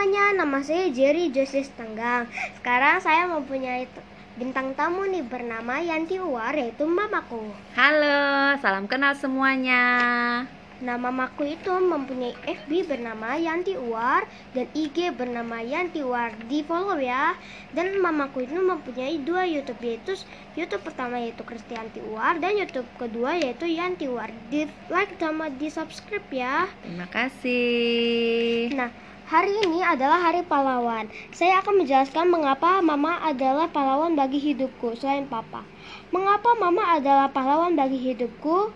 semuanya, nama saya Jerry Joses Tenggang. Sekarang saya mempunyai bintang tamu nih bernama Yanti Uwar yaitu mamaku. Halo, salam kenal semuanya. Nah, mamaku itu mempunyai FB bernama Yanti Uwar dan IG bernama Yanti Uwar. Di follow ya. Dan mamaku itu mempunyai dua YouTube yaitu YouTube pertama yaitu Kristianti Uwar dan YouTube kedua yaitu Yanti Uwar. Di like sama di subscribe ya. Terima kasih. Nah, hari ini adalah hari pahlawan. Saya akan menjelaskan mengapa mama adalah pahlawan bagi hidupku selain papa. Mengapa mama adalah pahlawan bagi hidupku?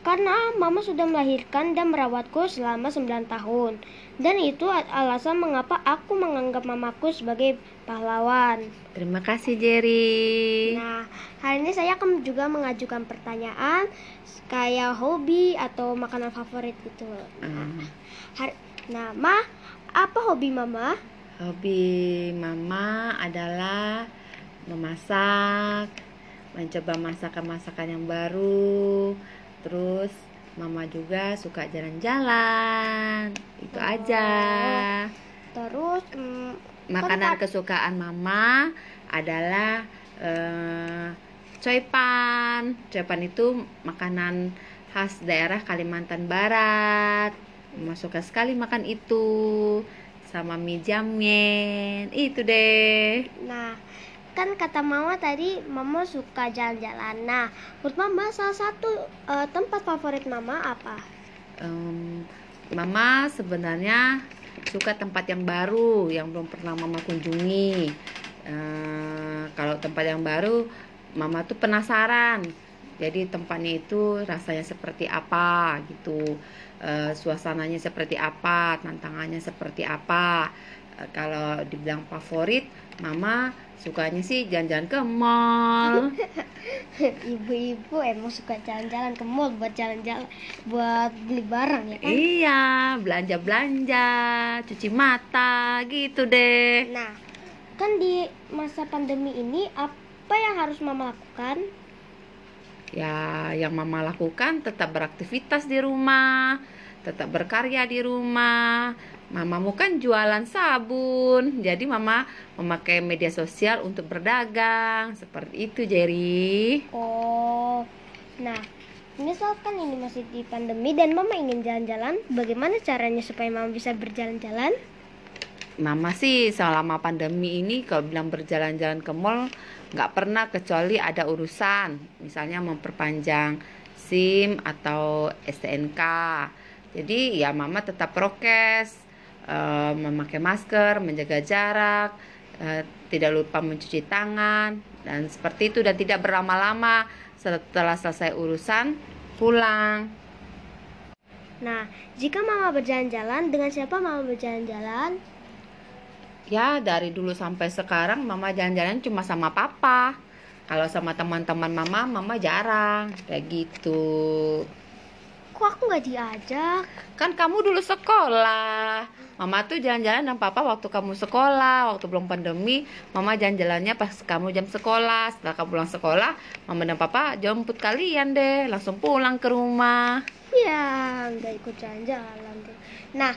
Karena mama sudah melahirkan dan merawatku selama 9 tahun. Dan itu alasan mengapa aku menganggap mamaku sebagai pahlawan. Terima kasih Jerry. Nah, hari ini saya akan juga mengajukan pertanyaan kayak hobi atau makanan favorit gitu. Hmm, Hari, nah, Ma, apa hobi Mama? hobi Mama adalah memasak, mencoba masakan-masakan yang baru. Terus Mama juga suka jalan-jalan. Itu Oh. aja. Terus mm, Makanan Tempat- kesukaan Mama adalah eh, coipan. Coipan itu makanan khas daerah Kalimantan Barat. Mama suka sekali makan itu sama mie jamyen. Itu deh. nah, kan kata Mama tadi Mama suka jalan-jalan. Nah, menurut Mama salah satu eh, tempat favorit Mama apa? Em, Mama sebenarnya suka tempat yang baru yang belum pernah Mama kunjungi. Eh, kalau tempat yang baru, Mama tuh penasaran. Jadi tempatnya itu rasanya seperti apa gitu, Eh, suasananya seperti apa, tantangannya seperti apa. Eh, kalau dibilang favorit, Mama sukanya sih jalan-jalan ke mall. Ibu-ibu emang suka jalan-jalan ke mall buat jalan-jalan buat beli barang ya kan? Iya, belanja-belanja, cuci mata, gitu deh. Nah, kan di masa pandemi ini apa yang harus Mama lakukan? Ya, yang Mama lakukan tetap beraktivitas di rumah, tetap berkarya di rumah. Mamamu kan jualan sabun, jadi Mama memakai media sosial untuk berdagang. Seperti itu, Jerry. Oh, nah ini soal kan ini masih di pandemi dan Mama ingin jalan-jalan. Bagaimana caranya supaya Mama bisa berjalan-jalan? Mama sih selama pandemi ini kalau bilang berjalan-jalan ke mall nggak pernah kecuali ada urusan, misalnya memperpanjang SIM atau STNK. Jadi ya Mama tetap prokes, eh, memakai masker, menjaga jarak, eh, tidak lupa mencuci tangan dan seperti itu dan tidak berlama-lama setelah selesai urusan pulang. Nah, jika Mama berjalan-jalan, dengan siapa Mama berjalan-jalan? Ya dari dulu sampai sekarang mama jalan-jalan cuma sama papa. Kalau sama teman-teman mama, mama jarang. Kayak gitu. Kok aku nggak diajak? Kan kamu dulu sekolah. Mama tuh jalan-jalan dengan papa waktu kamu sekolah. Waktu belum pandemi Mama jalan-jalannya pas kamu jam sekolah. Setelah kamu pulang sekolah Mama dan papa jemput kalian deh. Langsung pulang ke rumah. Ya, nggak ikut jalan-jalan deh. Nah,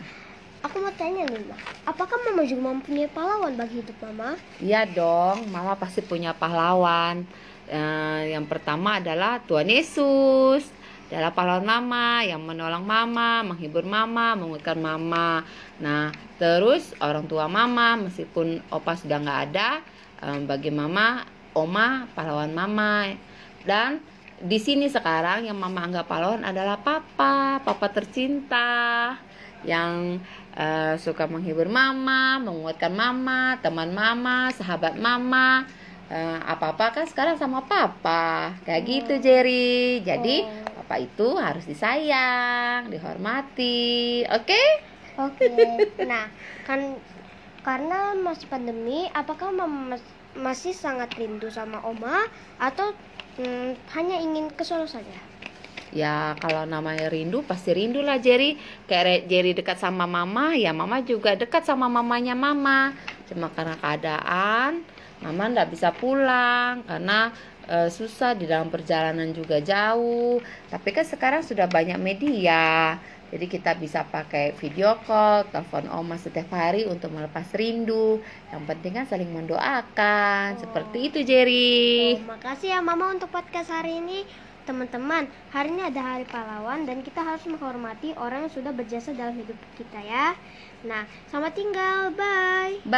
aku mau tanya nih, Ma. Apakah Mama juga mempunyai pahlawan bagi hidup Mama? Iya dong, mama pasti punya pahlawan. Eh, yang pertama adalah Tuhan Yesus. Adalah pahlawan mama yang menolong mama, menghibur mama, menguatkan mama. Nah, terus orang tua mama meskipun opa sudah nggak ada, eh, bagi mama, oma pahlawan mama. Dan di sini sekarang yang mama anggap pahlawan adalah papa, papa tercinta yang eh, suka menghibur mama, menguatkan mama, teman mama, sahabat mama. Eh, apa-apa kan sekarang sama papa. Kayak gitu Jerry. Jadi Oh. papa itu harus disayang, dihormati. Oke? Oke. nah, kan karena masih pandemi, apakah Mama mas- masih sangat rindu sama Oma atau mm, hanya ingin ke Solo saja? Ya kalau namanya rindu pasti rindu lah Jerry Kayak Jerry dekat sama mama ya mama juga dekat sama mamanya mama Cuma karena keadaan mama ndak bisa pulang Karena eh, susah di dalam perjalanan juga jauh Tapi kan sekarang sudah banyak media Jadi kita bisa pakai video call, telepon oma setiap hari untuk melepas rindu. Yang penting kan saling mendoakan. Oh. Seperti itu Jerry. Oh, makasih ya Mama untuk podcast hari ini. Teman-teman, hari ini ada hari pahlawan dan kita harus menghormati orang yang sudah berjasa dalam hidup kita ya. Nah, selamat tinggal. Bye. Bye.